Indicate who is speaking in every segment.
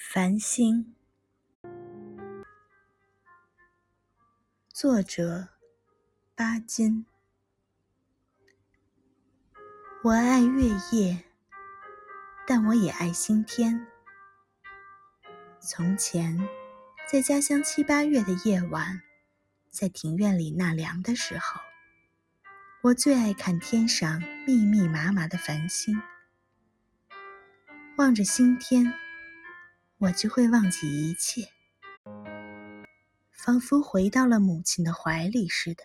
Speaker 1: 繁星，作者巴金。我爱月夜，但我也爱星天。从前，在家乡七八月的夜晚，在庭院里纳凉的时候，我最爱看天上密密麻麻的繁星，望着星天。我就会忘记一切，仿佛回到了母亲的怀里似的。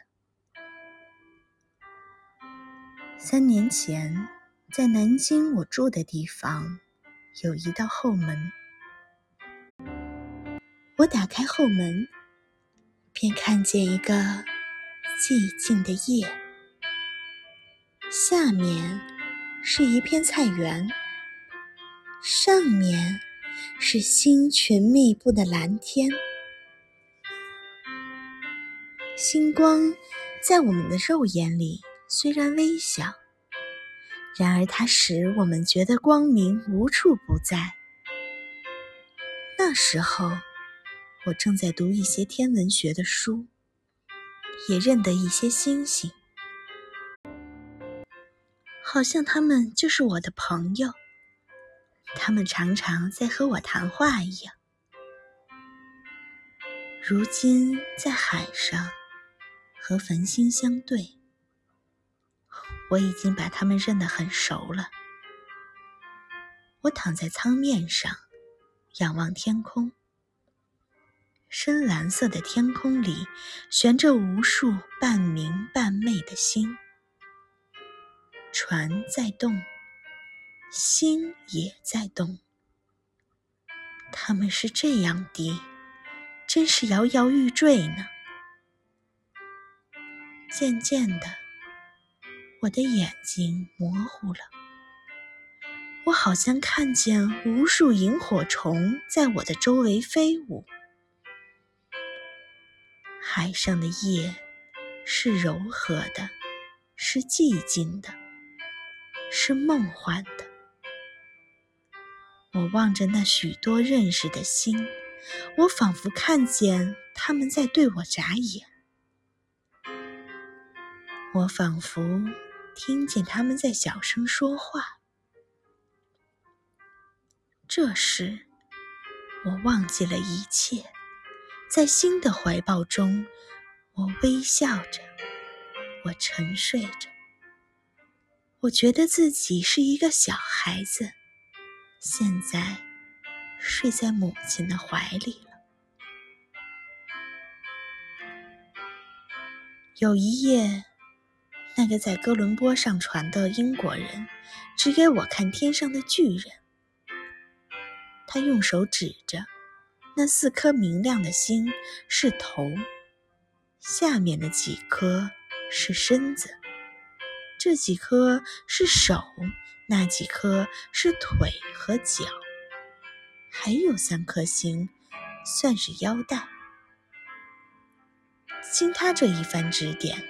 Speaker 1: 三年前，在南京我住的地方，有一道后门。我打开后门，便看见一个寂静的夜，下面是一片菜园，上面。是星群密布的蓝天，星光在我们的肉眼里虽然微小，然而它使我们觉得光明无处不在。那时候，我正在读一些天文学的书，也认得一些星星，好像他们就是我的朋友。他们常常在和我谈话一样。如今在海上和繁星相对，我已经把他们认得很熟了。我躺在舱面上，仰望天空。深蓝色的天空里悬着无数半明半昧的星，船在动。心也在动，他们是这样低，真是摇摇欲坠呢。渐渐的，我的眼睛模糊了，我好像看见无数萤火虫在我的周围飞舞。海上的夜是柔和的，是寂静的，是梦幻的。我望着那许多认识的星，我仿佛看见他们在对我眨眼，我仿佛听见他们在小声说话。这时，我忘记了一切，在星的怀抱中，我微笑着，我沉睡着，我觉得自己是一个小孩子。现在睡在母亲的怀里了。有一夜，那个在哥伦布上船的英国人指给我看天上的巨人，他用手指着那四颗明亮的星是头，下面的几颗是身子，这几颗是手。那几颗是腿和脚，还有三颗星，算是腰带。经他这一番指点，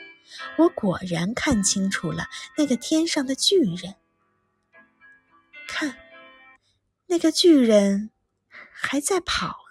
Speaker 1: 我果然看清楚了那个天上的巨人。看，那个巨人还在跑。